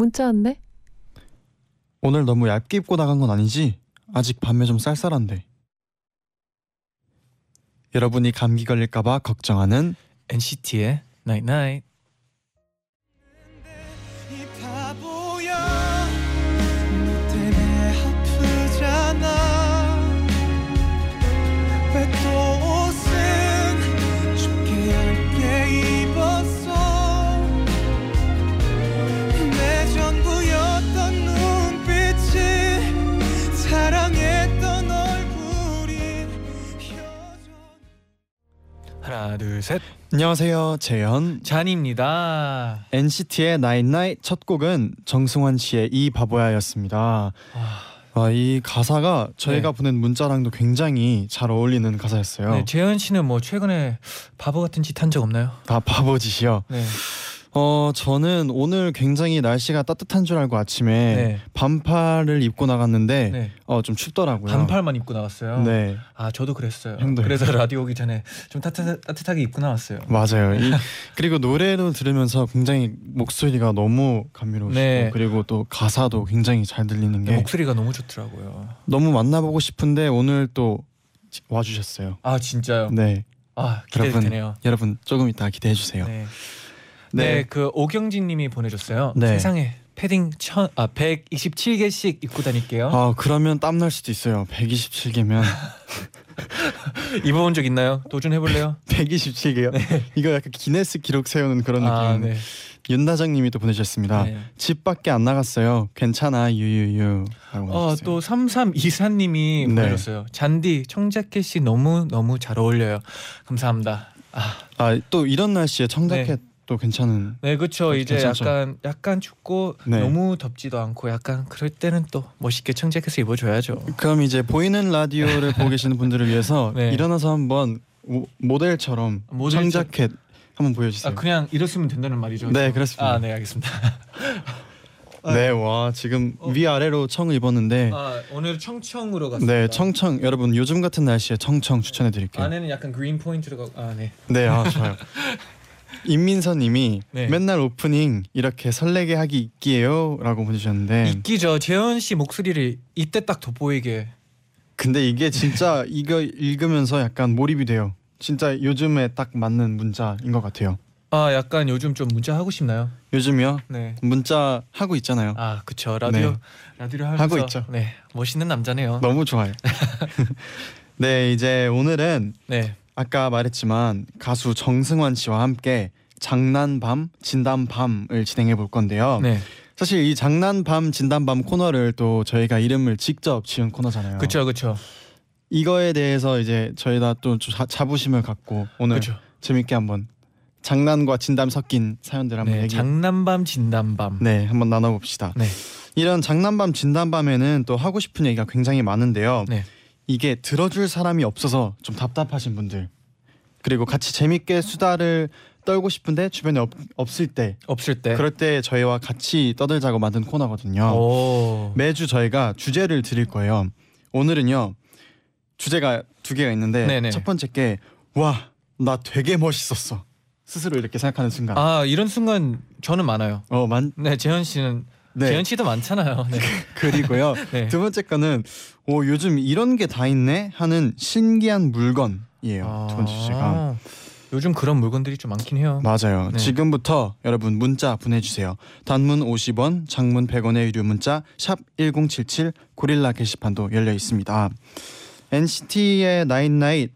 문자 왔네. 오늘 너무 얇게 입고 나간 건 아니지? 아직 밤에 좀 쌀쌀한데. 여러분이 감기 걸릴까봐 걱정하는 NCT의 Night Night. 하나 둘 셋. 안녕하세요 재현 잔입니다. NCT의 Night Night 첫 곡은 정승환 씨의 이 바보야였습니다. 아, 아, 이 가사가 저희가 네. 보낸 문자랑도 굉장히 잘 어울리는 가사였어요. 네, 재현 씨는 뭐 최근에 바보 같은 짓 한 적 없나요? 다 바보 짓이요. 네. 어 저는 오늘 굉장히 날씨가 따뜻한 줄 알고 아침에 네. 반팔을 입고 나갔는데 네. 어좀 춥더라고요. 반팔만 입고 나왔어요. 네 아 저도 그랬어요. 형도요? 그래서 라디오 오기 전에 좀 따뜻 따뜻하게 입고 나왔어요. 맞아요. 이, 그리고 노래를 들으면서 굉장히 목소리가 너무 감미로우시고 네. 그리고 또 가사도 굉장히 잘 들리는 게 목소리가 너무 좋더라고요. 너무 만나보고 싶은데 오늘 또 와주셨어요. 아 진짜요? 네아 여러분 기대되네요. 여러분 조금 이따 기대해 주세요. 네. 네, 네. 그 오경진님이 보내줬어요. 네. 세상에 패딩 천, 아 127개씩 입고 다닐게요. 아 그러면 땀 날 수도 있어요. 127개면 입어본 적 있나요? 도전해볼래요? 127개요. 이거 약간 기네스 기록 세우는 그런 아, 느낌. 네. 윤다정님이 또 보내주셨습니다. 네. 집 밖에 안 나갔어요. 괜찮아 유유유. 라고 어, 하셨어요. 또 3324님이 네. 보내줬어요. 잔디 청자켓이 너무 너무 잘 어울려요. 감사합니다. 아, 아또 이런 날씨에 청자켓 또 괜찮은. 네 그렇죠. 이제 괜찮죠. 약간 약간 춥고 네. 너무 덥지도 않고 약간 그럴 때는 또 멋있게 청자켓을 입어줘야죠. 그럼 이제 보이는 라디오를 보고 계시는 분들을 위해서 네. 일어나서 한번 모, 모델처럼 모델처- 청자켓 한번 보여주세요. 아 그냥 이랬으면 된다는 말이죠. 네 그렇습니다. 아, 네 알겠습니다. 네, 와 지금 어. 위 아래로 청을 입었는데 아 오늘 청청으로 갔습니다. 네 청청 여러분 요즘 같은 날씨에 청청 추천해 드릴게요. 안에는 약간 그린 포인트로 가. 아 네. 네, 아 좋아요. 임민서님이 네. 맨날 오프닝 이렇게 설레게 하기 있기에요라고 보내주셨는데 있기죠. 재현 씨 목소리를 이때 딱 돋보이게. 근데 이게 진짜 이거 읽으면서 약간 몰입이 돼요. 진짜 요즘에 딱 맞는 문자인 것 같아요. 아 약간 요즘 좀 문자 하고 싶나요? 요즘이요 네. 문자 하고 있잖아요. 아 그쵸 라디오 네. 라디오 하면서 하고 있죠. 네 멋있는 남자네요. 너무 좋아요. 네 이제 오늘은 네. 아까 말했지만 가수 정승환 씨와 함께 장난밤 진담밤을 진행해 볼 건데요. 네. 사실 이 장난밤 진담밤 코너를 또 저희가 이름을 직접 지은 코너잖아요. 그쵸 그쵸 이거에 대해서 이제 저희가 또 자, 자부심을 갖고 오늘 그쵸. 재밌게 한번 장난과 진담 섞인 사연들 한번 네. 얘기 장난밤 진담밤. 네 한번 나눠봅시다. 네. 이런 장난밤 진담밤에는 또 하고 싶은 얘기가 굉장히 많은데요. 네. 이게 들어줄 사람이 없어서 좀 답답하신 분들 그리고 같이 재밌게 수다를 떨고 싶은데 주변에 없, 없을 때 없을 때. 그럴 때 저희와 같이 떠들자고 만든 코너거든요. 오. 매주 저희가 주제를 드릴 거예요. 오늘은요 주제가 두 개가 있는데 네네. 첫 번째 게 와 나 되게 멋있었어 스스로 이렇게 생각하는 순간. 아 이런 순간 저는 많아요. 어만 네 재현 씨는 네. 재현 씨도 많잖아요. 네. 그리고요 네. 두 번째 거는 오 요즘 이런 게 다 있네 하는 신기한 물건이에요. 두 번째 주제가. 아, 요즘 그런 물건들이 좀 많긴 해요. 맞아요. 네. 지금부터 여러분 문자 보내주세요. 단문 50원, 장문 100원의 유료 문자 샵 #1077 고릴라 게시판도 열려 있습니다. NCT의 night night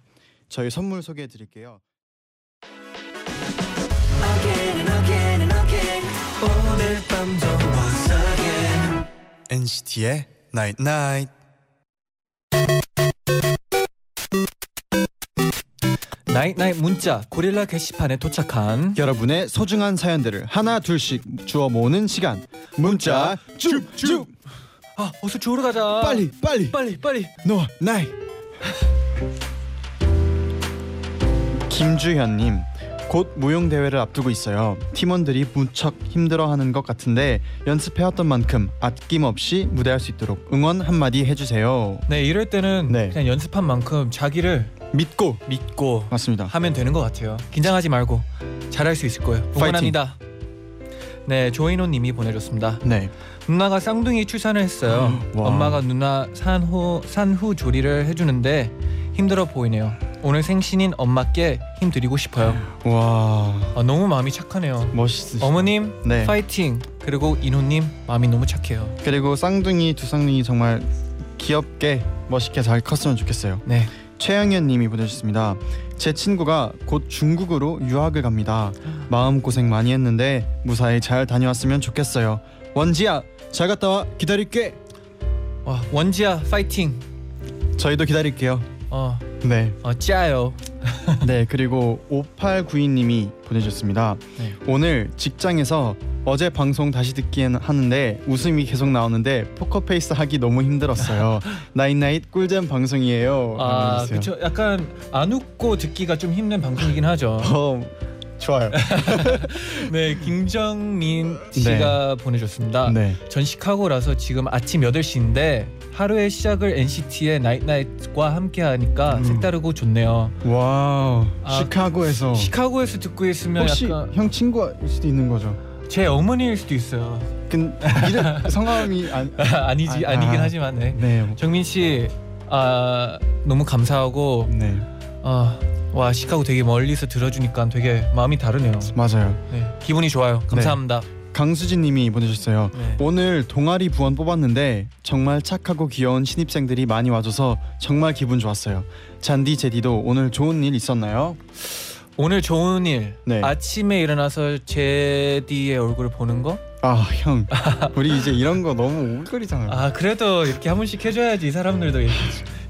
저희 선물 소개해 드릴게요. NCT의 night night night night 문자 고릴라 게시판에 도착한 여러분의 소중한 사연들을 하나 둘씩 주워 모으는 시간 문자 쭉쭉 아 어서 주우러 가자 빨리 빨리 빨리 빨리 노 나이 김주현님 곧 무용 대회를 앞두고 있어요. 팀원들이 무척 힘들어하는 것 같은데 연습해왔던 만큼 아낌없이 무대할 수 있도록 응원 한마디 해주세요. 네 이럴 때는 네. 그냥 연습한 만큼 자기를 믿고 믿고 맞습니다. 하면 되는 것 같아요. 긴장하지 말고 잘할 수 있을 거예요. 응원합니다. 네 조인호 님이 보내줬습니다. 네. 누나가 쌍둥이 출산을 했어요. 와. 엄마가 누나 산후 산후 조리를 해주는데 힘들어 보이네요. 오늘 생신인 엄마께 힘 드리고 싶어요. 와. 아, 너무 마음이 착하네요. 멋있으시다. 어머님 네. 파이팅. 그리고 인호님 마음이 너무 착해요. 그리고 쌍둥이 두 쌍둥이 정말 귀엽게 멋있게 잘 컸으면 좋겠어요. 네 최영현 님이 보내주셨습니다. 제 친구가 곧 중국으로 유학을 갑니다. 마음 고생 많이 했는데 무사히 잘 다녀왔으면 좋겠어요. 원지야 잘 갔다 와 기다릴게. 와, 원지야 파이팅 저희도 기다릴게요. 어, 네. 어 짜요 네 그리고 5892님이 보내주셨습니다. 네. 오늘 직장에서 어제 방송 다시 듣기엔 하는데 웃음이 계속 나오는데 포커페이스 하기 너무 힘들었어요. night night 꿀잼 방송이에요. 아. 그쵸 약간 안 웃고 듣기가 좀 힘든 방송이긴 하죠 어, 좋아요. 네 김정민 씨가 보내줬습니다 네. 전 시카고라서 지금 아침 8시인데 하루의 시작을 NCT의 나잇나잇과 함께 하니까 음. 색다르고 좋네요 와 아, 시카고에서 시카고에서 듣고 있으면 혹시 약간 형 친구일 수도 있는 거죠? 제 어머니일 수도 있어요 근 이름 성함이 안. 아니지 아, 아니긴 아. 하지만 네. 네. 정민 씨 아, 너무 감사하고 네 아, 와 시카고 되게 멀리서 들어주니까 되게 마음이 다르네요. 맞아요. 네, 기분이 좋아요. 감사합니다. 강수진님이 보내주셨어요. 네. 오늘 동아리 부원 뽑았는데 정말 착하고 귀여운 신입생들이 많이 와줘서 정말 기분 좋았어요. 잔디 제디도 오늘 좋은 일 있었나요? 오늘 좋은 일 네. 아침에 일어나서 제디의 얼굴을 보는 거? 아 형, 우리 이제 이런 거 너무 오글거리잖아요. 아 그래도 이렇게 한 번씩 해줘야지 이 사람들도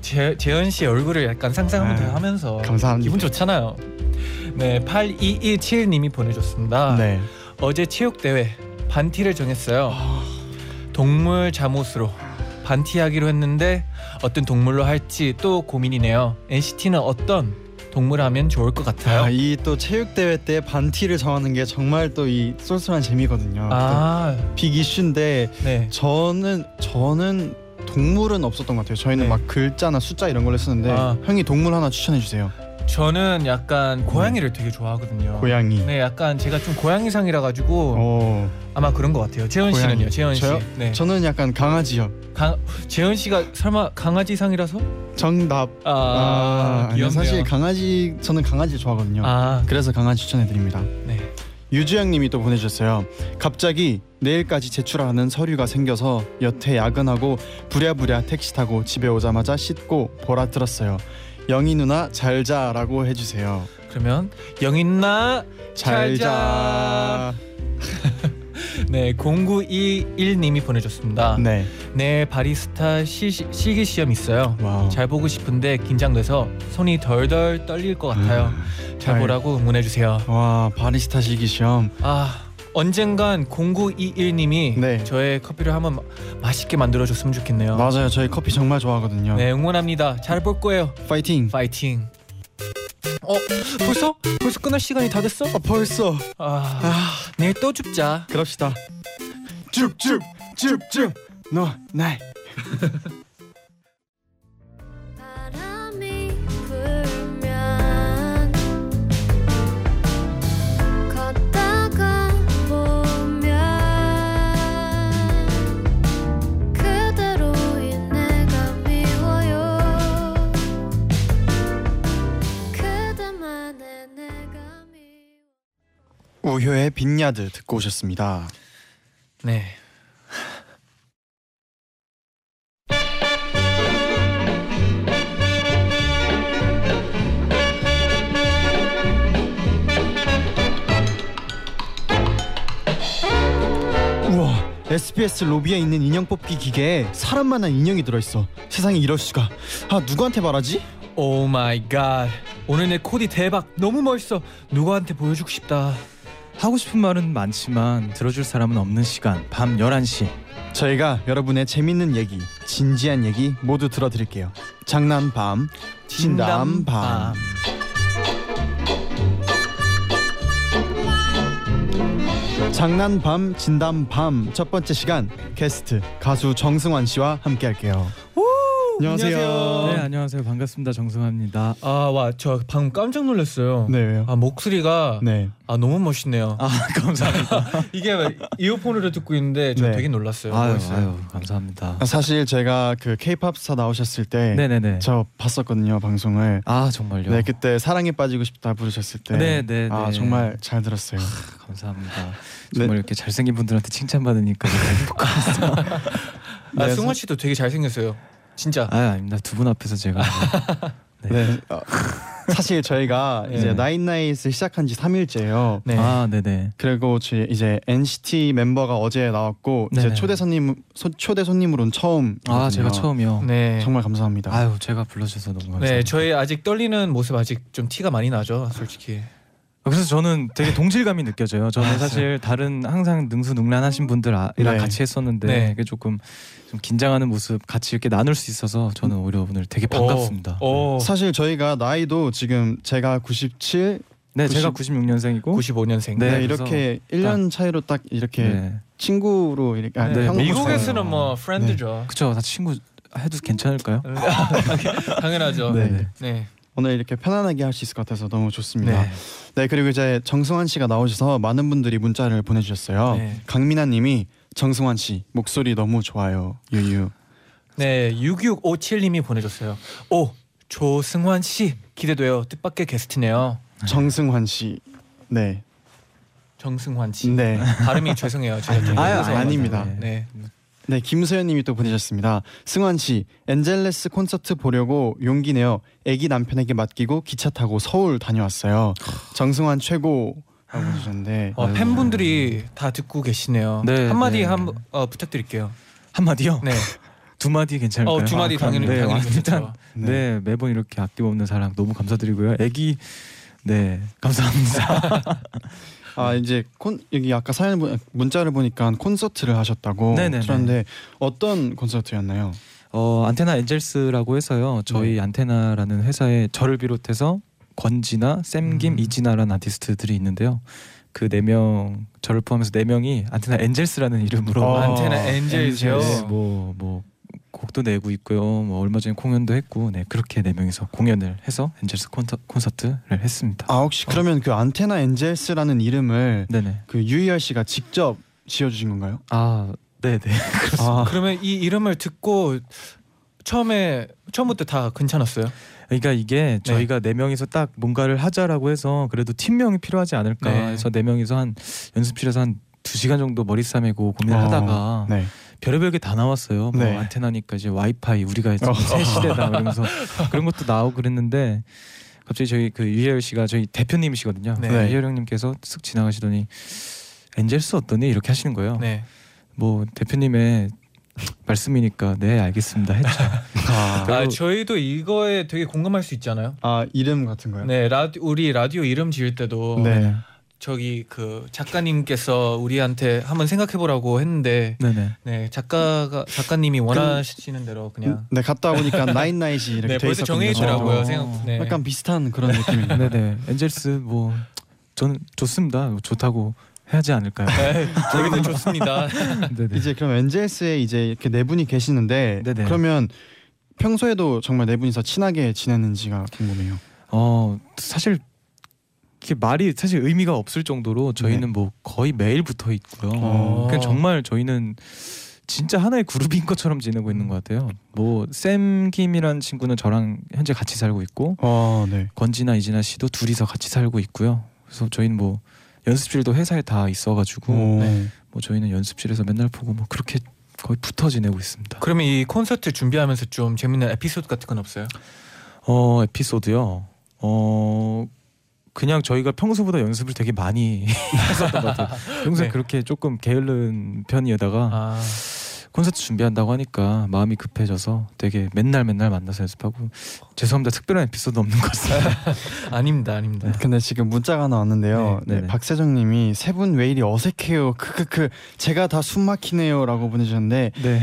재, 재현 씨 얼굴을 약간 상상하면 아, 하면서 감사합니다. 기분 좋잖아요. 네, 8227님이 보내줬습니다. 네. 어제 체육 대회 반티를 정했어요. 동물 잠옷으로 반티하기로 했는데 어떤 동물로 할지 또 고민이네요. NCT는 어떤 동물 하면 좋을 것 같아요? 아, 이 또 체육 대회 때 반티를 정하는 게 정말 또 이 쏠쏠한 재미거든요. 아, 또빅 이슈인데 네. 저는 저는 동물은 없었던 것 같아요. 저희는 네. 막 글자나 숫자 이런 걸 했었는데 아. 형이 동물 하나 추천해 주세요. 저는 약간 고양이를 되게 좋아하거든요. 고양이. 네, 약간 제가 좀 고양이상이라 가지고 어, 아마 그런 것 같아요. 재현 고양이. 씨는요? 재현 씨. 저요? 네. 저는 약간 강아지요. 강 재현 씨가 설마 강아지상이라서? 정답. 아, 아, 아니요, 귀엽네요. 사실 강아지 저는 강아지 좋아하거든요. 아, 그래서 강아지 추천해 드립니다. 네. 유주영님이 또 보내주셨어요. 갑자기 내일까지 제출하는 서류가 생겨서 여태 야근하고 부랴부랴 택시 타고 집에 오자마자 씻고 보라 들었어요. 영희 누나 잘 자라고 해주세요. 그러면 영인나 잘 자. 네 0921님이 보내줬습니다. 네. 내일 바리스타 시, 실기 시험 있어요. wow. 잘 보고 싶은데 긴장돼서 손이 덜덜 떨릴 것 같아요. 잘 잘- 보라고 응원해 주세요. 와 바리스타 실기 시험. 아 언젠간 0921님이 네. 저의 커피를 한번 마- 맛있게 만들어 줬으면 좋겠네요. 맞아요. 저희 커피 정말 좋아하거든요. 네 응원합니다. 잘 볼 거예요. 파이팅. 파이팅. 어 벌써 벌써 끝날 시간이 다 됐어? 아, 벌써. 아, 아 내일 또 줍자. 그럽시다. 쭉쭉 쭉쭉. 너 날. 우효의 Vineyard 듣고 오셨습니다. 네. 우와 SBS 로비에 있는 인형 뽑기 기계에 사람만한 인형이 들어있어 세상에 이럴 수가 아 누구한테 말하지? oh my god. 오늘 내 코디 대박 너무 멋있어 누구한테 보여주고 싶다 하고 싶은 말은 많지만 들어줄 사람은 없는 시간 밤 11시 저희가 여러분의 재밌는 얘기, 진지한 얘기 모두 들어드릴게요. 장난 밤, 진담 밤. 장난 밤, 진담 밤 첫 번째 시간 게스트 가수 정승환 씨와 함께할게요. 안녕하세요. 안녕하세요. 네 안녕하세요 반갑습니다 정승환입니다 아 와 저 방금 깜짝 놀랐어요 네 왜요? 아 목소리가 네. 아 너무 멋있네요 아 감사합니다 이게 이어폰으로 듣고 있는데 저 네. 되게 놀랐어요 아유 멋있어요. 아유 감사합니다 아, 사실 제가 그 K-팝 스타 나오셨을 때저 네네네 봤었거든요 방송을. 아 정말요 네 그때 사랑에 빠지고 싶다 부르셨을 때. 네, 네, 아 네. 정말 잘 들었어요. 감사합니다 네. 정말 이렇게 잘생긴 분들한테 칭찬받으니까 행복합니다 아 네, 승환 씨도 되게 잘생겼어요 진짜 아 아닙니다 두 분 앞에서 제가 네. 네. 어, 사실 저희가 네. 이제 나인나잇을 시작한 지 3일째예요. 네. 아 네네 그리고 저 이제 NCT 멤버가 어제 나왔고 이제 네네. 초대 손님 소, 초대 손님으로는 처음. 아 제가 처음이요 네. 정말 감사합니다. 아유 제가 불러주셔서 너무 감사합니다 네, 저희 아직 떨리는 모습 아직 좀 티가 많이 나죠, 솔직히. 그래서 저는 되게 동질감이 느껴져요. 저는 맞아요. 사실 다른 항상 능수능란하신 분들이랑 네. 같이 했었는데 네. 이게 조금 좀 긴장하는 모습 같이 이렇게 나눌 수 있어서 저는 오히려 오늘 되게 반갑습니다. 오, 사실 저희가 나이도 지금 제가 97, 네, 제가 90 96년생이고 95년생. 네, 네, 이렇게 1년 차이로 딱 이렇게 네. 친구로 이렇게 아, 네, 형 미국에서는. 뭐 프렌드죠. 그쵸, 다 친구 해도 괜찮을까요? 당연하죠. 네, 네. 네. 오늘 이렇게 편안하게 할 수 있을 것 같아서 너무 좋습니다. 네. 네. 그리고 이제 정승환 씨가 나오셔서 많은 분들이 문자를 보내주셨어요. 네. 강민아님이 정승환 씨 목소리 너무 좋아요. 유유. 네, 6657님이 보내줬어요. 오, 조승환 씨 기대돼요. 뜻밖의 게스트네요. 정승환 씨. 네. 정승환 씨. 네. 발음이 죄송해요. 제가 좀 아유, 아닙니다. 네. 네, 김소연님이 또 보내셨습니다. 승환 씨, 엔젤레스 콘서트 보려고 용기 내어 아기 남편에게 맡기고 기차 타고 서울 다녀왔어요. 정승환 최고 라고 보내주셨는데 어, 아유. 팬분들이 다 듣고 계시네요. 네, 한마디 네. 한 어, 부탁드릴게요. 한 마디요? 네. 두 마디 괜찮을까요? 어, 두 마디 아, 당연히 네, 당연히 와, 일단 괜찮죠. 네. 매번 이렇게 아낌없는 사랑 너무 감사드리고요. 애기 네 감사합니다. 아 이제 콘 여기 아까 사연 보- 문자를 보니까 콘서트를 하셨다고 네네네. 그런데 어떤 콘서트였나요? 어 안테나 엔젤스라고 해서요. 저희 네. 안테나라는 회사에 저를 비롯해서 권지나 샘김, 음. 이진아라는 아티스트들이 있는데요. 그 네 명 저를 포함해서 네 명이 안테나 엔젤스라는 이름으로 어, 안테나 엔젤이요. 네, 뭐, 뭐 곡도 내고 있고요. 뭐 얼마 전에 공연도 했고, 네 그렇게 네 명이서 공연을 해서 엔젤스 콘서, 콘서트를 했습니다. 아 혹시 그러면 그 안테나 엔젤스라는 이름을 네네. 그 유희열 씨가 직접 지어주신 건가요? 아 네네. 아, 그러면 이 이름을 듣고 처음에 처음부터 다 괜찮았어요. 그러니까 이게 저희가 네 명이서 딱 뭔가를 하자라고 해서 그래도 팀명이 필요하지 않을까 네. 해서 네 명이서 한 연습실에서 한 두 시간 정도 머리 싸매고 고민을 어, 하다가 네. 별의별 게 다 나왔어요. 뭐 네. 안테나니까 이제 와이파이 우리가 이제 어. 새 시대다 이러면서 그런 것도 나오고 그랬는데 갑자기 저희 그 유혜열 씨가 저희 대표님이시거든요. 네. 유혜열 형님께서 쓱 지나가시더니 엔젤스 어떠니 이렇게 하시는 거예요. 네. 뭐 대표님의 말씀이니까 네 알겠습니다 했죠. 아, 아 저희도 이거에 되게 공감할 수 있잖아요. 아 이름 같은 거요? 네, 라디 우리 라디오 이름 지을 때도 네. 저기 그 작가님께서 우리한테 한번 생각해 보라고 했는데 네네. 네 작가가 작가님이 원하시는 대로 그냥 네 갔다 보니까 나인나잇이 이렇게 네 돼 벌써 정해 있었거든요. 있더라고요. 어. 생각 네. 약간 비슷한 그런 느낌입니다. 네네. 엔젤스 뭐 저는 좋습니다. 좋다고 해야지 않을까요? 네, 저희도 좋습니다. 네네. 이제 그럼 엔젤스에 이제 이렇게 네 분이 계시는데 네네. 그러면 평소에도 정말 네 분이서 친하게 지냈는지가 궁금해요. 어 사실 이렇게 말이 사실 의미가 없을 정도로 저희는 네. 뭐 거의 매일 붙어 있고요. 어. 그냥 정말 저희는 진짜 하나의 그룹인 것처럼 지내고 있는 것 같아요. 뭐샘 김이라는 친구는 저랑 현재 같이 살고 있고 어, 네. 건지나 이진아 씨도 둘이서 같이 살고 있고요. 그래서 저희는 뭐 연습실도 회사에 다 있어가지고 오. 네. 뭐 저희는 연습실에서 맨날 보고 뭐 그렇게 거의 붙어 지내고 있습니다. 그러면 이 콘서트 준비하면서 좀 재밌는 에피소드 같은 건 없어요? 어 에피소드요. 어 그냥 저희가 평소보다 연습을 되게 많이 했었던 것 같아요. 평소에 네. 그렇게 조금 게으른 편이다가 아, 콘서트 준비한다고 하니까 마음이 급해져서 되게 맨날 맨날 만나서 연습하고 죄송합니다 특별한 에피소드 없는 것 같습니다. 아닙니다, 아닙니다. 근데 지금 문자가 하나 왔는데요. 네, 네, 네네. 박세정님이 세 분 왜 이리 어색해요. 크크크 제가 다 숨 막히네요라고 보내주셨는데 네.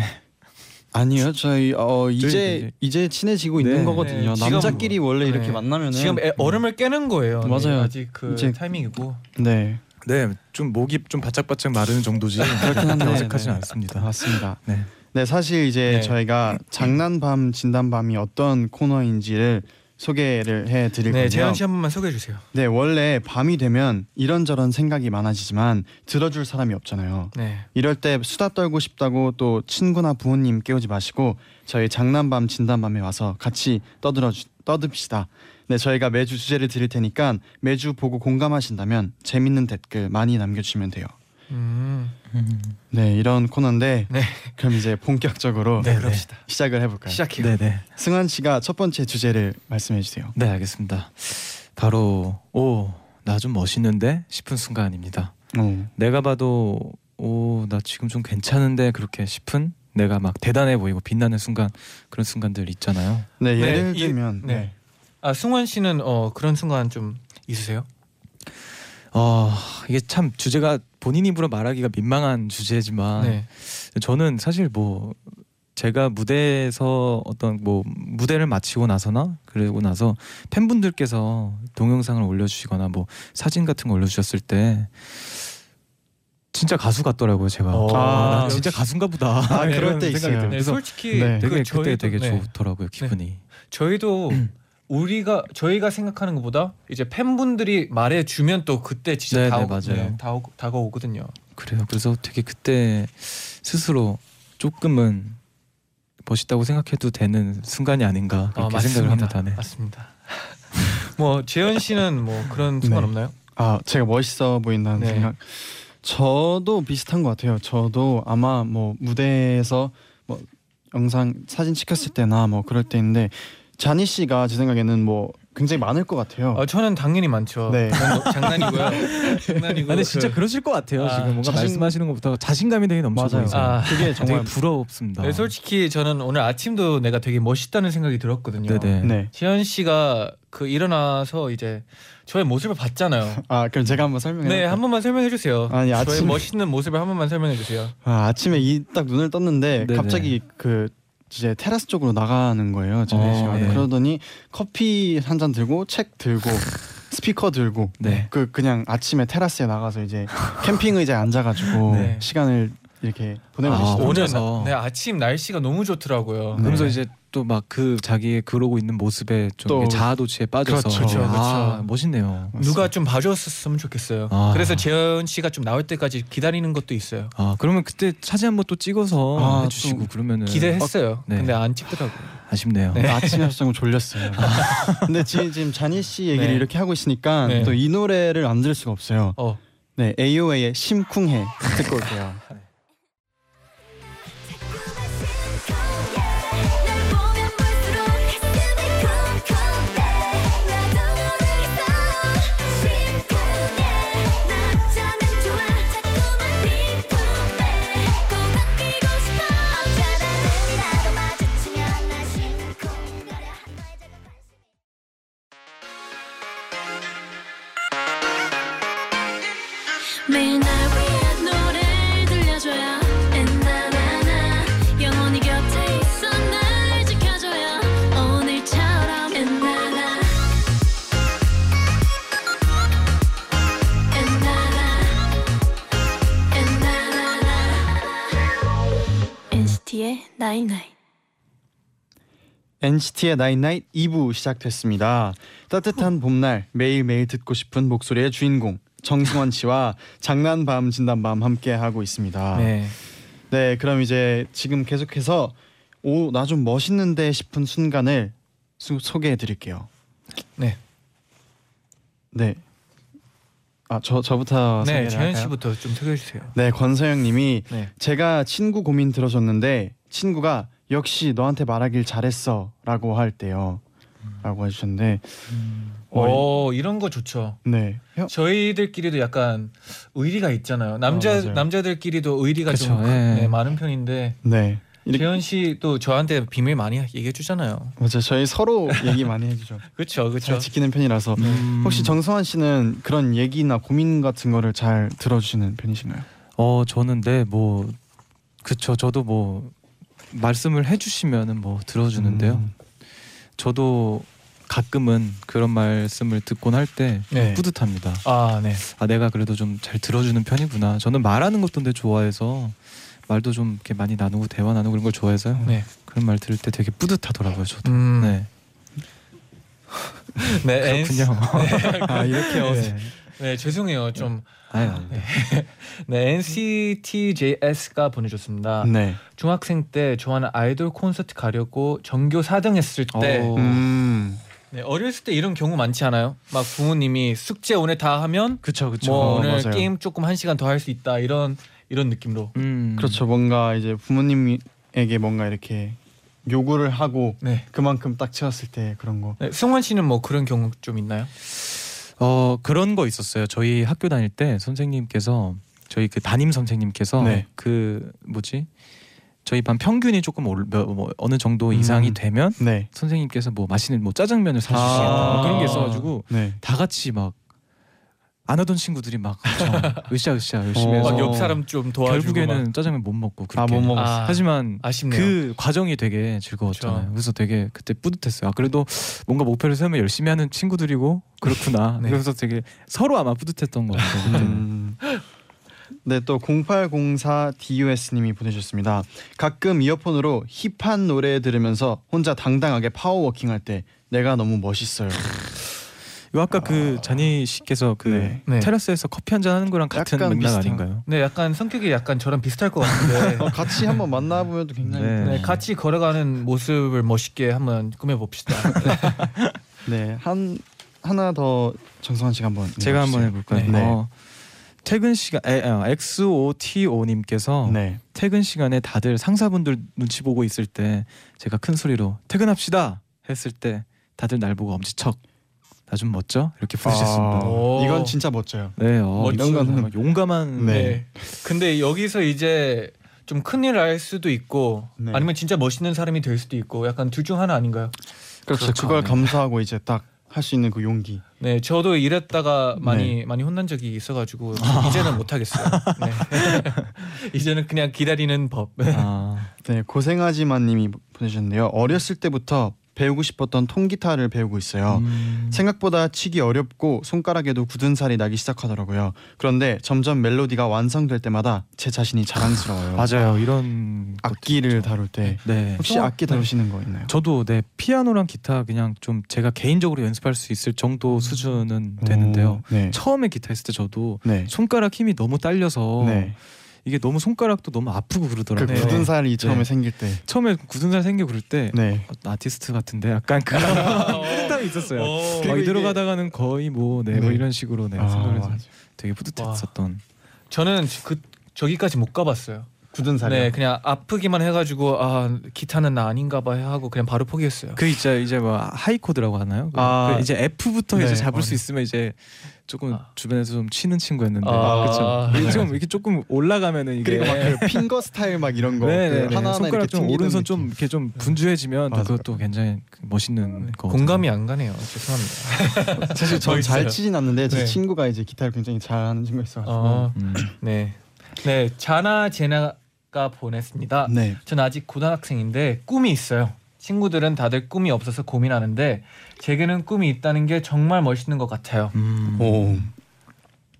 아니요 저희 어 이제 이제- 이제 친해지고 네. 있는 거거든요. 네, 지금- 남자끼리 원래 이렇게 네. 만나면은 지금 애- 얼음을 깨는 거예요. 네, 맞아요. 아직 그 이제- 타이밍이고. 네 네, 좀 목이 좀 바짝바짝 마르는 정도지 그렇긴 한데 어색하진 네. 않습니다. 맞습니다. 네. 네 사실 이제 네. 저희가 장난밤 진단밤이 어떤 코너인지를 소개를 해드릴 네, 건데요. 재현 씨 한 번만 소개해 주세요. 네 원래 밤이 되면 이런저런 생각이 많아지지만 들어줄 사람이 없잖아요. 네. 이럴 때 수다 떨고 싶다고 또 친구나 부모님 깨우지 마시고 저희 장난밤 진단밤에 와서 같이 떠들어 주, 떠듭시다. 네 저희가 매주 주제를 드릴 테니까 매주 보고 공감하신다면 재밌는 댓글 많이 남겨주시면 돼요. 음. 네 이런 코너인데 네. 그럼 이제 본격적으로 네, 그럽시다. 시작을 해볼까요? 시작해요. 네, 네. 승환 씨가 첫 번째 주제를 말씀해 주세요. 네, 알겠습니다. 바로 오, 나 좀 멋있는데 싶은 순간입니다. 오, 내가 봐도 오, 나 지금 좀 괜찮은데 그렇게 싶은 내가 막 대단해 보이고 빛나는 순간 그런 순간들 있잖아요. 네 네, 예를 이- 들면 네. 네. 아 승환 씨는 어 그런 순간 좀 있으세요? 어, 이게 참 주제가 본인 입으로 말하기가 민망한 주제지만 네. 저는 사실 뭐 제가 무대에서 어떤 뭐 무대를 마치고 나서나 그러고 나서 팬분들께서 동영상을 올려주시거나 뭐 사진 같은 거 올려주셨을 때 진짜 가수 같더라고요 제가 어, 아, 나 역시. 진짜 가수인가 보다 아, 그럴 때 생각이 있어요. 네, 솔직히 네. 되게 그 그때 저희도 되게 네. 좋더라고요 기분이 저희도 우리가 저희가 생각하는 것보다 이제 팬분들이 말해 주면 또 그때 진짜 네, 다오, 네, 맞아요. 다 오, 다가오거든요. 그래요 그래서 되게 그때 스스로 조금은 멋있다고 생각해도 되는 순간이 아닌가 그렇게 생각을 합니다 네. 맞습니다. 뭐 재현 씨는 뭐 그런 순간 네. 없나요? 아 제가 멋있어 보인다는 네. 생각. 저도 비슷한 것 같아요. 저도 아마 뭐 무대에서 뭐 영상 사진 찍혔을 때나 뭐 그럴 때인데 자니 씨가 제 생각에는 뭐 굉장히 많을 것 같아요. 어, 저는 당연히 많죠. 네. 장난이고요. 장난이고. 근데 진짜 그- 그러실 것 같아요. 아, 지금 뭔가 자신- 말씀하시는 것부터 자신감이 되게 넘쳐 맞아요. 보이세요. 아, 그게 되게 정말 부럽습니다. 네, 솔직히 저는 오늘 아침도 내가 되게 멋있다는 생각이 들었거든요. 네네. 네. 재현 씨가 그 일어나서 이제 저의 모습을 봤잖아요. 아 그럼 제가 한번 설명해. 네, 한 번만 설명해 주세요. 아니 저의 아침 멋있는 모습을 한 번만 설명해 주세요. 아, 아침에 이 딱 눈을 떴는데 네네. 갑자기 그 이제 테라스 쪽으로 나가는 거예요. 어, 씨가 네. 그러더니 커피 한 잔 들고 책 들고 스피커 들고 네. 그 그냥 아침에 테라스에 나가서 이제 캠핑 의자에 앉아가지고 네. 시간을 이렇게 보내고 아, 계시더라고요. 오늘 혼자서. 나, 네, 아침 날씨가 너무 좋더라고요. 네. 그러면서 이제 또 막 그 자기의 그러고 있는 모습에 좀 또- 자아도취에 빠져서 그렇죠, 그렇죠, 아, 그렇죠. 멋있네요. 누가 좀 봐줬으면 좋겠어요. 아. 그래서 재현 씨가 좀 나올 때까지 기다리는 것도 있어요. 아 그러면 그때 사진 한번 또 찍어서 아, 해주시고 또 그러면은 기대했어요. 네. 근데 안 찍더라고요. 아쉽네요. 네. 아침에 거 졸렸어요. 근데 지금, 지금 자니 씨 얘기를 네. 이렇게 하고 있으니까 네. 또 이 노래를 안 들을 수가 없어요. 어, 네, AOA의 심쿵해 듣고 올게요. night night NCT의 night night 2부 시작됐습니다. 따뜻한 봄날 매일매일 듣고 싶은 목소리의 주인공 정승환 씨와 장난밤 진담밤 함께 하고 있습니다. 네. 네. 그럼 이제 지금 계속해서 오 나 좀 멋있는데 싶은 순간을 수- 소개해 드릴게요. 네. 네. 아 저 저부터 네, 재현? 씨부터 좀 소개해 주세요. 네, 권서영 님이 네. 제가 친구 고민 들어줬는데 친구가 역시 너한테 말하길 잘했어라고 할 때요. 라고 해주셨는데 어 이런 거 좋죠. 네. 형, 저희들끼리도 약간 의리가 있잖아요. 남자 어. 남자들끼리도 의리가 그쵸, 좀 예. 네, 많은 편인데 네. 재현 씨도 저한테 비밀 많이 얘기해 주잖아요. 맞아요. 저희 서로 얘기 많이 해주죠. 그렇죠, 그렇죠. 잘 지키는 편이라서 음. 혹시 정성환 씨는 그런 얘기나 고민 같은 거를 잘 들어주시는 편이신가요? 어 저는 네뭐 그쵸 저도 뭐 말씀을 해주시면은 뭐 들어주는데요. 음. 저도 가끔은 그런 말씀을 듣곤 할때 네. 뿌듯합니다. 아 네. 아 내가 그래도 좀 잘 들어주는 편이구나. 저는 말하는 것도 근데 좋아해서 말도 좀 이렇게 많이 나누고 대화 나누고 그런 걸 좋아해서요. 네. 그런 말 들을 때 되게 뿌듯하더라고요. 저도. 음, 네. 네. 그렇군요. 아 이렇게 어, 네. 네, 죄송해요. 좀 아유, 아유. 네, NCTJS가 보내줬습니다. 네. 중학생 때 좋아하는 아이돌 콘서트 가려고 전교 4등 했을 때 어. 음. 네, 어렸을 때 이런 경우 많지 않아요? 막 부모님이 숙제 오늘 다 하면 그쵸 그쵸. 뭐 어, 오늘 맞아요. 게임 조금 한 시간 더 할 수 있다 이런 이런 느낌으로. 음. 그렇죠. 뭔가 이제 부모님에게 뭔가 이렇게 요구를 하고 네. 그만큼 딱 채웠을 때 그런 거. 네, 승원 씨는 뭐 그런 경우 좀 있나요? 어 그런 거 있었어요. 저희 학교 다닐 때 선생님께서 저희 그 담임 선생님께서 네. 그 뭐지 저희 반 평균이 조금 올, 뭐, 뭐 어느 정도 음. 이상이 되면 네. 선생님께서 뭐 맛있는 뭐 짜장면을 사주시겠다 아. 뭐 그런 게 있어가지고 네. 다 같이 막 안 하던 친구들이 막 으쌰으쌰 열심히 어. 해서 막옆 사람 좀 도와주고 결국에는 막. 짜장면 못 먹고 그렇게 아 못 먹었어. 아, 하지만 아쉽네요. 그 과정이 되게 즐거웠잖아요. 그렇죠. 그래서 되게 그때 뿌듯했어요. 아, 그래도 뭔가 목표를 세우면 열심히 하는 친구들이고 그렇구나. 네. 그래서 되게 서로 아마 뿌듯했던 것 같아요. 음. 네, 또 0804 DUS님이 보내주셨습니다. 가끔 이어폰으로 hip한 노래 들으면서 혼자 당당하게 power walking 할 때 내가 너무 멋있어요. 요 아까 그 자니 씨께서 그 네. 네. 테라스에서 커피 한 잔 하는 거랑 같은 약간 맥락 비슷한- 아닌가요? 네, 약간 성격이 약간 저랑 비슷할 것 같은데. 어, 같이 한번 만나보면도 굉장히 네. 네, 같이 걸어가는 모습을 멋있게 한번 꾸며 봅시다. 네, 한 하나 더 정성환 씨가 한번 제가 한번 읽어주세요. 해볼까요? 네. 어, 퇴근 시간 에, 어, XOTO님께서 네. 퇴근 시간에 다들 상사분들 눈치 보고 있을 때 제가 큰 소리로 퇴근합시다 했을 때 다들 날 보고 엄지척 나 좀 멋져 이렇게 부르셨습니다. 아, 오. 이건 진짜 멋져요. 네, 어. 이런 거는 용감한 네. 네. 근데 여기서 이제 좀 큰일 날 수도 있고 네. 아니면 진짜 멋있는 사람이 될 수도 있고 약간 둘 중 하나 아닌가요? 그렇죠. 그렇죠. 그걸 네. 감수하고 이제 딱 할 수 있는 그 용기. 네, 저도 이랬다가 많이 네. 많이 혼난 적이 있어가지고 이제는 못 하겠어요. 네. 이제는 그냥 기다리는 법. 아, 네, 고생하지만님이 보내주셨는데요. 어렸을 때부터 배우고 싶었던 통기타를 배우고 있어요. 음. 생각보다 치기 어렵고 손가락에도 굳은 살이 나기 시작하더라고요. 그런데 점점 멜로디가 완성될 때마다 제 자신이 자랑스러워요. 맞아요. 이런 악기를 다룰 때 네. 혹시 또- 악기 다루시는 거 있나요? 저도 네 피아노랑 기타 그냥 좀 제가 개인적으로 연습할 수 있을 정도 수준은 되는데요. 오, 네. 처음에 기타 했을 때 저도 네. 손가락 힘이 너무 딸려서 네. 이게 너무 손가락도 너무 아프고 그 그러더라고요. 네. 굳은 살이 처음에 네. 생길 때. 처음에 굳은 살 생겨 그럴 때 네. 어, 아티스트 같은데 약간 그런 뿌듯함이 있었어요. 오. 어, 그리고 이대로 이게- 가다가는 거의 뭐 네뭐 네. 이런 식으로 네 아, 생각을 해서. 되게 뿌듯했었던. 저는 그 저기까지 못 가봤어요. 굳은 살이. 네, 그냥 아프기만 해가지고 아 기타는 나 아닌가봐 하고 그냥 바로 포기했어요. 그 이제 이제 뭐 high chord라고 하나요? 그- 아. 그 이제 F부터 네, 이제 잡을 수 어리- 있으면 이제 조금 아. 주변에서 좀 치는 친구였는데 아. 그렇죠. 이게 좀 이렇게 조금 올라가면은 이게 그리고 막 그 finger style 막 이런 거. 네, 그 네, 네. 하나하나 손가락 이렇게 좀 오른손 느낌. 좀 이렇게 좀 분주해지면 또 맞아요. 그것도 굉장히 그 멋있는 거. 공감이 안 가네요. 죄송합니다. 사실 저저잘 있어요. 치진 않는데 제 네. 친구가 이제 기타를 굉장히 잘하는 친구가 있어가지고. 어, 음. 네, 네 자나 제나 가 보냈습니다. 네. 전 아직 고등학생인데 꿈이 있어요. 친구들은 다들 꿈이 없어서 고민하는데 제게는 꿈이 있다는 게 정말 멋있는 것 같아요. 음. 오.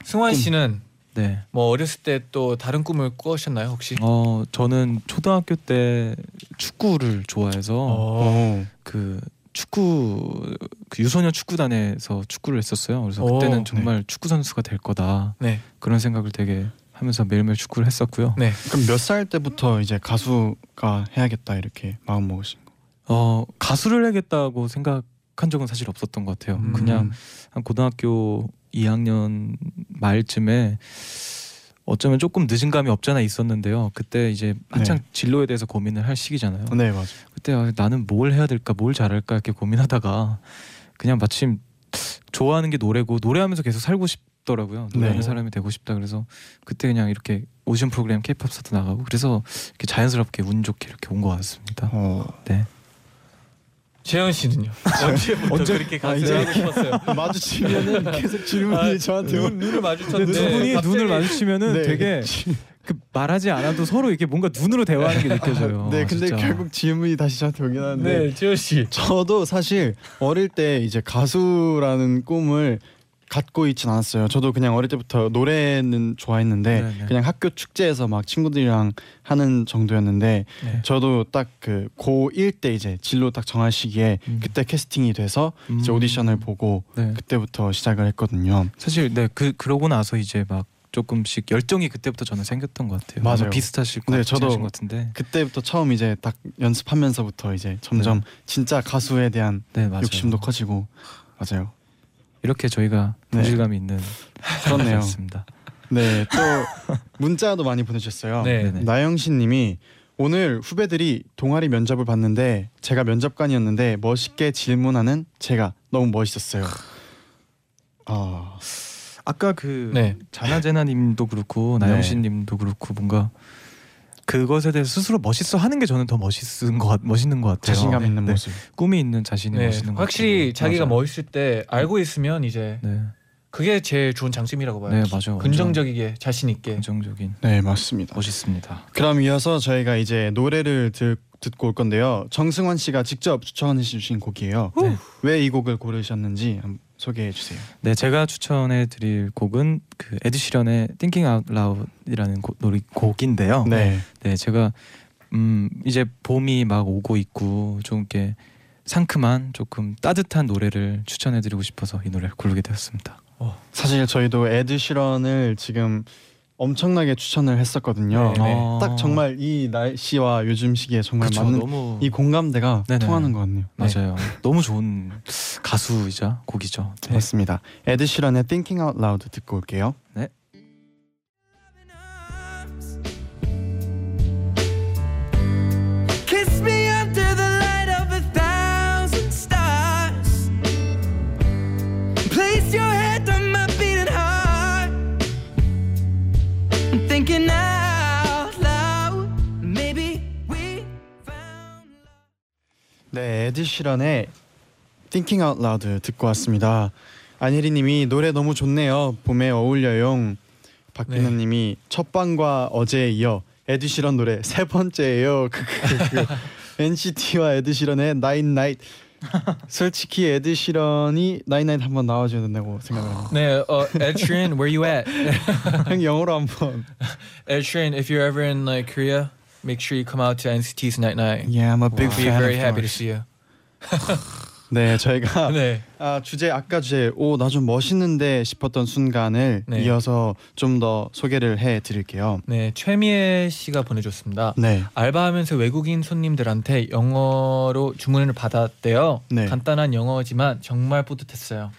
승환 꿈. 씨는 네. 뭐 어렸을 때 또 다른 꿈을 꾸셨나요 혹시? 어 저는 초등학교 때 축구를 좋아해서 어. 오. 그 축구 그 유소년 축구단에서 축구를 했었어요. 그래서 오, 그때는 정말 축구 선수가 될 거다 네, 그런 생각을 되게 하면서 매일매일 축구를 했었고요. 네. 그럼 몇 살 때부터 이제 가수가 해야겠다 이렇게 마음 먹으신 거? 어 가수를 해야겠다고 생각한 적은 사실 없었던 것 같아요. 음. 그냥 한 고등학교 2학년 말쯤에 어쩌면 조금 늦은 감이 없잖아 있었는데요. 그때 이제 한창 진로에 대해서 고민을 할 시기잖아요. 네 맞아요. 그때 아, 나는 뭘 해야 될까 뭘 잘할까 이렇게 고민하다가 그냥 마침 좋아하는 게 노래고 노래하면서 계속 살고 싶 더라고요 노래하는 네. 사람이 되고 싶다 그래서 그때 그냥 이렇게 오디션 프로그램 K-pop 스타도 나가고 그래서 이렇게 자연스럽게 운 좋게 이렇게 온 것 같습니다 어, 네 재현 씨는요? 언제부터 언제- 그렇게 아, 가수를 하고 싶었어요? 마주치면은 계속 질문이 아, 저한테 눈, 눈을 마주쳤는데 두 분이 갑자기- 눈을 마주치면은 네. 되게 그 말하지 않아도 서로 이렇게 뭔가 눈으로 대화하는 게 느껴져요 네, 근데 진짜. 결국 질문이 다시 저한테 오긴 하는데 네, 재현 씨. 저도 사실 어릴 때 이제 가수라는 꿈을 갖고 있진 않았어요. 저도 그냥 어릴 때부터 노래는 좋아했는데 네네. 그냥 학교 축제에서 막 친구들이랑 하는 정도였는데 네. 저도 딱 그 고1 때 이제 진로 딱 정할 시기에 음. 그때 캐스팅이 돼서 이제 음. 오디션을 보고 네. 그때부터 시작을 했거든요. 사실 네 그 그러고 나서 이제 막 조금씩 열정이 그때부터 저는 생겼던 것 같아요. 맞아요. 비슷하실 것 네, 저도 것 같은데. 그때부터 처음 이제 딱 연습하면서부터 이제 점점 진짜 가수에 대한 네. 욕심도 커지고 맞아요. 이렇게 저희가 네. 동질감이 있는 그렇네요. 습니다 네, 또 문자도 많이 보내주셨어요. 네. 네네. 나영신님이 오늘 후배들이 동아리 면접을 봤는데 제가 면접관이었는데 멋있게 질문하는 제가 너무 멋있었어요. 아, 아까 그 네. 자나제나님도 그렇고 네. 나영신님도 그렇고 뭔가 그것에 대해서 스스로 멋있어 하는 게 저는 더 멋있은 것 같- 멋있는 것 같아요. 자신감 네. 있는 네. 모습. 꿈이 있는 자신이 네, 멋있는 것 확실히 같아요. 자기가 맞아요. 멋있을 때 알고 있으면 이제 네, 그게 제일 좋은 장점이라고 봐요. 네 맞아요. 긍정적이게 자신 있게. 긍정적인 네, 맞습니다. 멋있습니다. 그럼 이어서 저희가 이제 노래를 들, 듣고 올 건데요. 정승환 씨가 직접 추천해 주신 곡이에요. 네. 왜이 곡을 고르셨는지 한번 소개해 주세요. 네, 제가 추천해 드릴 곡은 그 에드 시런의 Thinking Out Loud이라는 곡, 노래 곡인데요. 네. 네, 제가 음 이제 봄이 막 오고 있고 좀 이렇게 상큼한 조금 따뜻한 노래를 추천해 드리고 싶어서 이 노래를 고르게 되었습니다. 사실 저희도 에드 시런을 지금 엄청나게 추천을 했었거든요. 네, 네. 어, 딱 정말 이 날씨와 요즘 시기에 정말 그쵸, 맞는 너무 이 공감대가 네네. 통하는 것 같네요. 맞아요. 너무 좋은 가수이자 곡이죠. 네. 맞습니다. 에드 시런의 Thinking Out Loud 듣고 올게요. Under 에드 시런의 Thinking Out Loud 듣고 왔습니다. 안예리님이 노래 너무 좋네요. 봄에 어울려요. 박빈호님이 첫 방과 어제에 이어 에드 시런 노래 세 번째예요. NCT와 에드 시런의 night night. 솔직히 에드 시런이 night night 한번 나와줘야 된다고 생각해요. 네, 어, Ed Sheeran, where you at? 형 영어로 한번. Ed Sheeran, if you're ever in like Korea, make sure you come out to NCT's Night Night. Yeah, I'm a big be fan very of happy to see you. 네, 저희가 네, 아 주제 아까 주제 오 나 좀 멋있는데 싶었던 순간을 네. 이어서 좀 더 소개를 해 드릴게요. 네 최미애 씨가 보내줬습니다. 네. 알바하면서 외국인 손님들한테 영어로 주문을 받았대요. 네. 간단한 영어지만 정말 뿌듯했어요.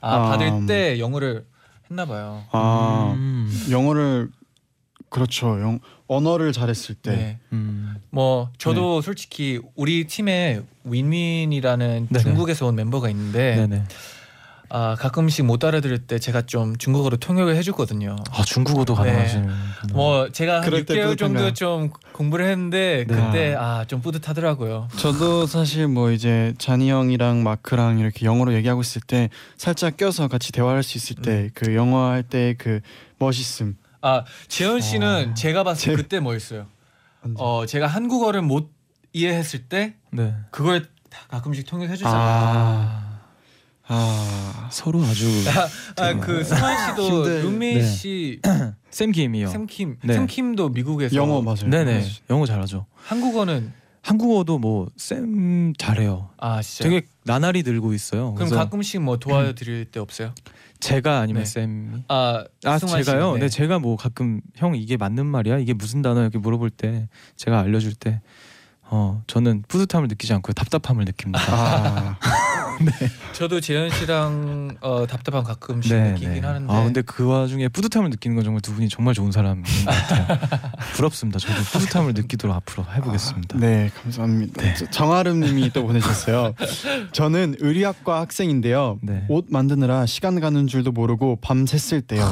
아, 아, 받을 때 영어를 했나 봐요. 아 음. 영어를 그렇죠. 영 언어를 잘했을 때. 네. 음. 뭐 저도 솔직히 우리 팀에 윈윈이라는 네네. 중국에서 온 멤버가 있는데 네네. 아 가끔씩 못 알아들을 때 제가 좀 중국어로 통역을 해주거든요. 아 중국어도 네. 가능하시는. 뭐 제가 한 그럴 때 6개월 뿌듯한가요? 정도 좀 공부를 했는데 네. 그때 아 좀 뿌듯하더라고요. 저도 사실 뭐 이제 잔이 형이랑 마크랑 이렇게 영어로 얘기하고 있을 때 살짝 껴서 같이 대화할 수 있을 때그 영어 할 때 그 멋있음. 아 재현 씨는 아, 제가 봤을 때 제- 그때 뭐 있어요? 언제? 어 제가 한국어를 못 이해했을 때 네. 그걸 다 가끔씩 통역해 주잖아요. 아. 아 서로 아주 아그 승환 씨도 힘들- 룸메이 네. 씨 샘 김이요. 샘킴 네. 샘킴도 미국에서 영어 맞아요. 네네. 영어 잘하죠. 한국어는 한국어도 뭐 쌤 잘해요. 아 진짜 되게 나날이 늘고 있어요. 그럼 그래서 가끔씩 뭐 도와드릴 때 없어요? 제가 아니면 네. 쌤이 아, 아 제가요. 씨는, 네. 제가 뭐 가끔 형 이게 맞는 말이야? 이게 무슨 단어 이렇게 물어볼 때 제가 알려줄 때 어 저는 뿌듯함을 느끼지 않고 답답함을 느낍니다. 아 저도 재현 씨랑 어, 답답한 가끔씩 느끼긴 하는데. 아 근데 그 와중에 뿌듯함을 느끼는 건 정말 두 분이 정말 좋은 사람인 것 같아요. 부럽습니다. 저도 뿌듯함을 느끼도록 앞으로 해보겠습니다. 네, 감사합니다. 네. 저- 정아름님이 또 보내셨어요. 저는 의류학과 학생인데요. 네. 옷 만드느라 시간 가는 줄도 모르고 밤 샜을 때요.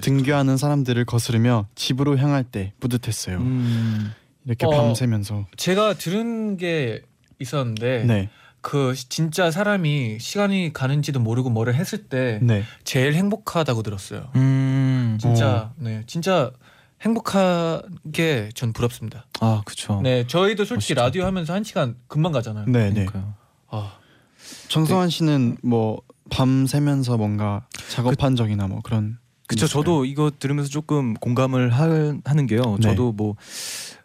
등교하는 사람들을 거스르며 집으로 향할 때 뿌듯했어요. 음, 이렇게 어, 밤새면서. 제가 들은 게 있었는데 네, 그 시- 진짜 사람이 시간이 가는지도 모르고 뭐를 했을 때 네. 제일 행복하다고 들었어요. 음, 진짜 네 진짜 행복한 게전 부럽습니다. 아 그쵸. 네 저희도 솔직히 멋있죠. 라디오 하면서 한 시간 금방 가잖아요. 네, 네. 그러니까요. 아, 정성환 씨는 뭐 밤 새면서 뭔가 작업한 적이나 뭐 그런. 그쵸. 저도 이거 들으면서 조금 공감을 하, 하는 게요. 네. 저도 뭐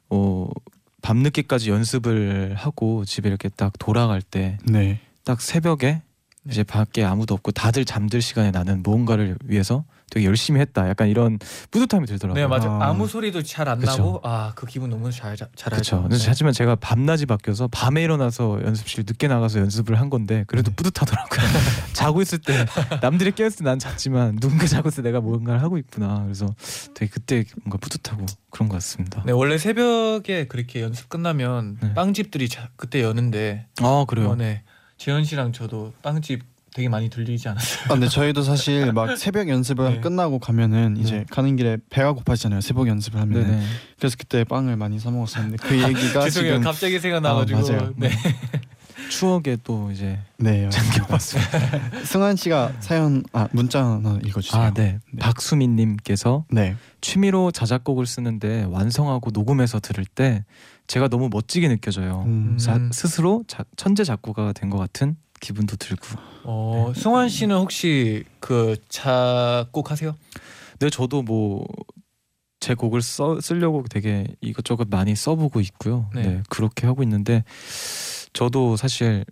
어, 밤늦게까지 연습을 하고 집에 이렇게 딱 돌아갈 때 네. 딱 새벽에 네. 이제 밖에 아무도 없고 다들 잠들 시간에 나는 무언가를 위해서 되게 열심히 했다. 약간 이런 뿌듯함이 들더라고요. 네 맞아. 아. 요 아무 소리도 잘 안. 나고 아 그 기분 너무 잘잘 그렇죠. 알죠. 네. 하지만 제가 밤낮이 바뀌어서 밤에 일어나서 연습실 늦게 나가서 연습을 한 건데 그래도 네. 뿌듯하더라고요. 자고 있을 때 남들이 깨었을 때 난 잤지만 누군가 자고 있을 때 내가 뭔가를 하고 있구나. 그래서 되게 그때 뭔가 뿌듯하고 그런 것 같습니다. 네 원래 새벽에 그렇게 연습 끝나면 네. 빵집들이 자, 그때 여는데 아 그래요. 어, 네 재현 씨랑 저도 빵집 되게 많이 들리지 않았어요? 아, 근데 저희도 사실 막 새벽 연습을 네. 끝나고 가면은 이제 네. 가는 길에 배가 고파지잖아요. 새벽 연습을. 네네. 그래서 그때 빵을 많이 사 먹었었는데 그 얘기가 죄송해요 지금 갑자기 생각나가지고 아, 맞아요. 네. 추억에 또 이제 네. 잠겨봤습니다. 승환 씨가 사연 아 문자 하나 읽어주세요. 아 네. 네. 박수민님께서 네. 취미로 자작곡을 쓰는데 완성하고 녹음해서 들을 때 제가 너무 멋지게 느껴져요. 음. 자- 음. 스스로 자- 천재 작곡가가 된 것 같은 기분도 들고. 어 승환 씨는 혹시 그 작곡하세요? 네, 저도 뭐 제 곡을 써 쓰려고 되게 이것저것 많이 써보고 있고요. 네. 네. 그렇게 하고 있는데 저도 사실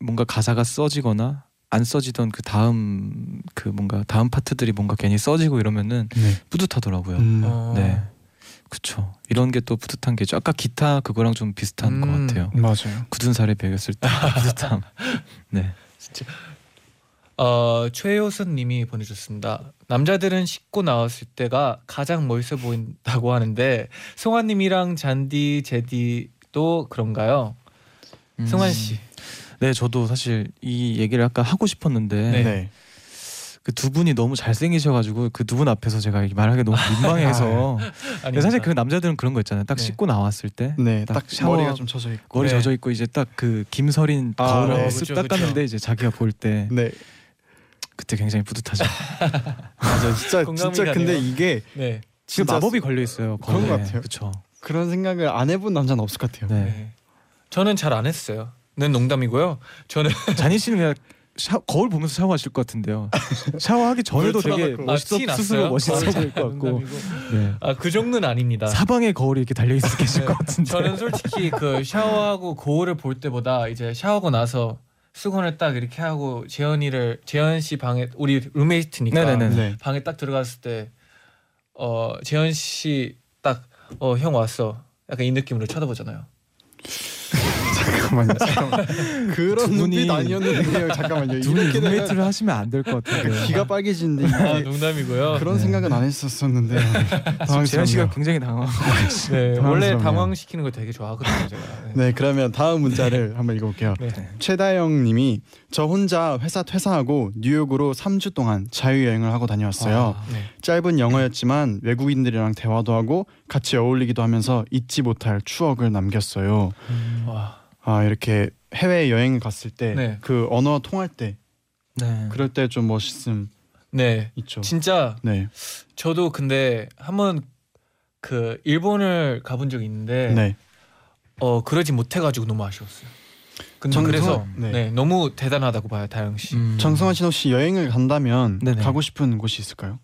뭔가 가사가 써지거나 안 써지던 그 다음 그 뭔가 다음 파트들이 뭔가 괜히 써지고 이러면은 네. 뿌듯하더라고요. 음. 어. 네. 그쵸. 이런 게 또 뿌듯한 게죠. 아까 기타 그거랑 좀 비슷한 것 음. 같아요. 맞아요. 굳은 살에 베겼을 때 뿌듯함. 네. 어 최효선님이 보내줬습니다. 남자들은 씻고 나왔을 때가 가장 멋있어 보인다고 하는데 승환님이랑 잔디 제디도 그런가요? 승환 씨. 네, 저도 사실 이 얘기를 아까 하고 싶었는데 네. 네. 그두 분이 너무 잘생기셔가지고 그 두 분 앞에서 제가 말하기 너무 민망해서 근데 사실 그 남자들은 그런 거 있잖아요. 딱 네. 씻고 나왔을 때 네. 딱 딱 샤워- 머리가 좀 젖어 있고. 머리 네. 젖어 있고 이제 딱 그 김서린 아, 거울을 네. 쓱 그쵸, 닦았는데 그쵸. 이제 자기가 볼 때 네. 그때 굉장히 뿌듯하죠. 맞아. 진짜 진짜 근데 가네요. 이게 네. 지금 진짜 마법이 걸려 있어요. 그런 거울에. 것 같아요. 그렇죠. 그런 생각을 안 해본 남자는 없을 것 같아요. 네. 네. 저는 잘 안 했어요. 는 농담이고요. 저는 잔희 씨는 그냥 샤, 거울 보면서 샤워하실 것 같은데요. 샤워하기 전에도 물 되게. 멋있어 아, 티 스스로? 멋있어 아, 보일 것 같고. 네. 아그 정도는 아닙니다. 사방에 거울이 이렇게 달려 있을 계실 네. 것 같은데. 저는 솔직히 그 샤워하고 거울을 볼 때보다 이제 샤워하고 나서 수건을 딱 이렇게 하고 재현이를 재현 씨 방에 우리 룸메이트니까 네네네. 네. 방에 딱 들어갔을 때 어 재현 씨 딱 어 형 왔어 약간 이 느낌으로 쳐다보잖아요. 잠깐만요. 잠깐만. 그런 두 분이- 눈빛 아니었는데요. 잠깐만요. 이렇게 룸메이트를 하시면 안 될 것 같아요. 귀가 빨개지는데 아 이게 농담이고요. 그런 네. 생각은 안 했었었는데 재현 씨가. 굉장히 당황하고 계시죠. 네, 원래. 당황시키는 거 되게 좋아하거든요 제가. 네. 네 그러면 다음 문자를 한번 읽어볼게요. 네. 최다영님이 저 혼자 회사 퇴사하고 뉴욕으로 3주 동안 자유여행을 하고 다녀왔어요. 아, 네. 짧은 영어였지만 외국인들이랑 대화도 하고 같이 어울리기도 하면서 잊지 못할 추억을 남겼어요. 와. 아 이렇게 해외 여행을 갔을 때 네. 그 언어 통할 때 네. 그럴 때 좀 멋있음 네. 있죠. 진짜 네, 저도 근데 한번 그 일본을 가본 적이 있는데 네. 어 그러지 못해가지고 너무 아쉬웠어요. 근데 그래서 네. 네. 너무 대단하다고 봐요 다영 씨. 음. 정성환 씨는 혹시 여행을 간다면 네네. 가고 싶은 곳이 있을까요?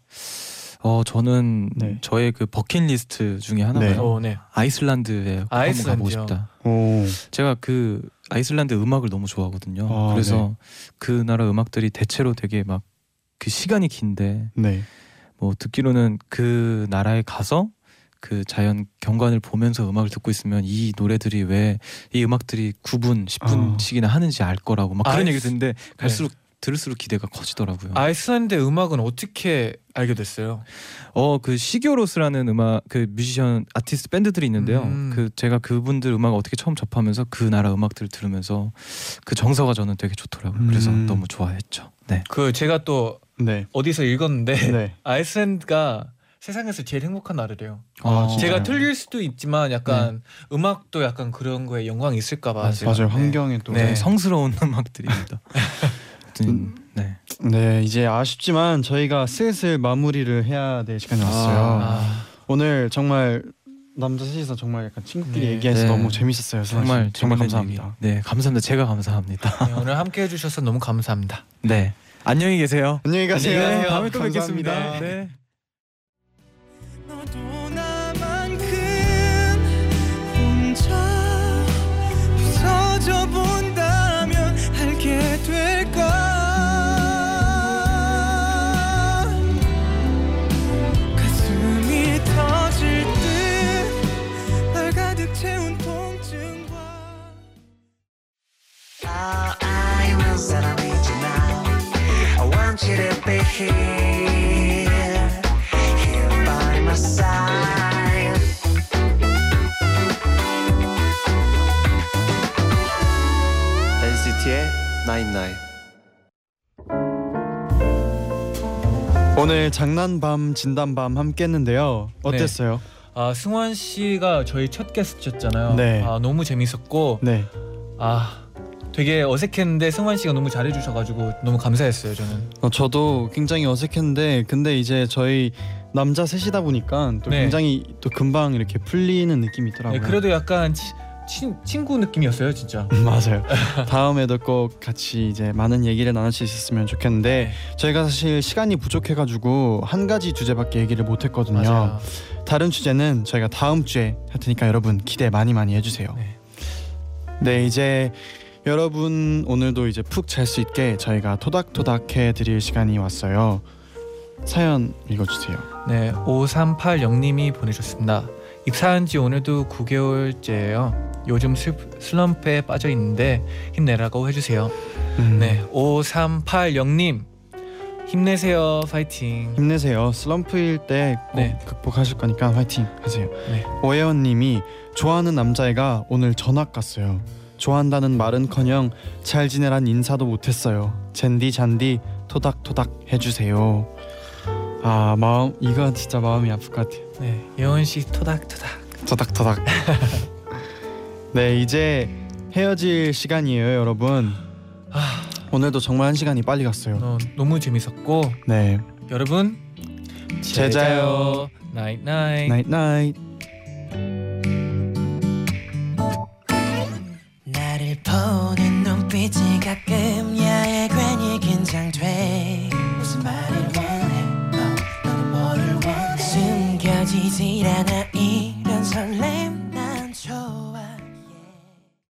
어 저는 네. 저의 그 버킷리스트 중에 하나가 네. 요 어, 네. 아이슬란드에 꼭 한번 가보고 아이슬란드요? 싶다. 오, 제가 그 아이슬란드 음악을 너무 좋아하거든요. 아, 그래서 그 나라 음악들이 대체로 되게 막 그 시간이 긴데 네, 뭐 듣기로는 그 나라에 가서 그 자연 경관을 보면서 음악을 듣고 있으면 이 노래들이 왜 이 음악들이 9분, 10분씩이나 하는지 알 거라고 막 그런 아이스- 얘기 듣는데 갈수록 들을수록 기대가 커지더라고요. 아이슬란드 음악은 어떻게 알게 됐어요? 어 그 시교로스라는 음악 그 뮤지션 아티스트 밴드들이 있는데요. 음. 그 제가 그분들 음악 어떻게 처음 접하면서 그 나라 음악들을 들으면서 그 정서가 저는 되게 좋더라고요. 그래서 음. 너무 좋아했죠. 네. 그 제가 또 네. 어디서 읽었는데 네. 아이슬란드가 세상에서 제일 행복한 나라래요. 아, 어. 제가? 틀릴 수도 있지만 약간 음악도 약간 그런 거에 영광이 있을까 봐 맞아요. 제가- 맞아요. 네. 환경에 또. 네. 네. 성스러운 음악들입니다. 아무튼 음. 네. 네, 이제 아쉽지만 저희가 슬슬 마무리를 해야 될 시간이 왔어요. 아, 오늘 정말 남자 셋이서 정말 약간 친구끼리 네. 얘기해서 네. 너무 재밌었어요. 사실. 정말 정말 감사합니다. 얘기. 네, 감사합니다. 제가 감사합니다. 네, 오늘 함께 해주셔서 너무 감사합니다. 네. 안녕히 계세요. 안녕히 가세요. 안녕히 가세요. 다음에 또 감사합니다. 뵙겠습니다. 네. 너 오늘 장난밤 진단밤 함께 했는데요. 어땠어요? 아 승환 씨가 저희 첫 게스트였잖아요. 네. 아 너무 재밌었고 네. 아 되게 어색했는데 승환 씨가 너무 잘해주셔가지고 너무 감사했어요 저는. 어, 저도 굉장히 어색했는데 근데 이제 저희 남자 셋이다 보니까 또 네. 굉장히 또 금방 이렇게 풀리는 느낌이 있더라고요. 네, 그래도 약간 치, 친, 친구 느낌이었어요 진짜. 맞아요. 다음에도 꼭 같이 이제 많은 얘기를 나눌 수 있었으면 좋겠는데 네. 저희가 사실 시간이 부족해가지고 한 가지 주제밖에 얘기를 못했거든요. 맞아요. 다른 주제는 저희가 다음 주에 할 테니까 여러분 기대 많이 많이 해주세요. 네. 네 이제 여러분 오늘도 이제 푹 잘 수 있게 저희가 토닥토닥 해드릴 시간이 왔어요. 사연 읽어주세요. 네, 5380님이 보내셨습니다. 입사한 지 오늘도 9개월째예요. 요즘 슬, 슬럼프에 빠져 있는데 힘내라고 해주세요. 음, 네, 5380님 힘내세요. 파이팅. 힘내세요. 슬럼프일 때 꼭 네. 극복하실 거니까 화이팅 하세요. 네. 오혜원님이 좋아하는 남자애가 오늘 전학 갔어요. 좋아한다는 말은커녕 잘 지내란 인사도 못했어요. 젠디 잔디 토닥토닥 해주세요. 아 마음 이거 진짜 마음이 아플 것 같아요. 네, 예원 씨 토닥토닥. 토닥토닥. 네 이제 헤어질 시간이에요 여러분. 아, 오늘도 정말 한 시간이 빨리 갔어요. 어, 너무 재밌었고. 네. 여러분 잘 자요. night night night night 나를 보는 눈빛이 가끔 야해 괜히 긴장돼. 무슨 말을 원해? 어, 너는 뭐를 원해? 숨겨지질 않아. 이런 설렘.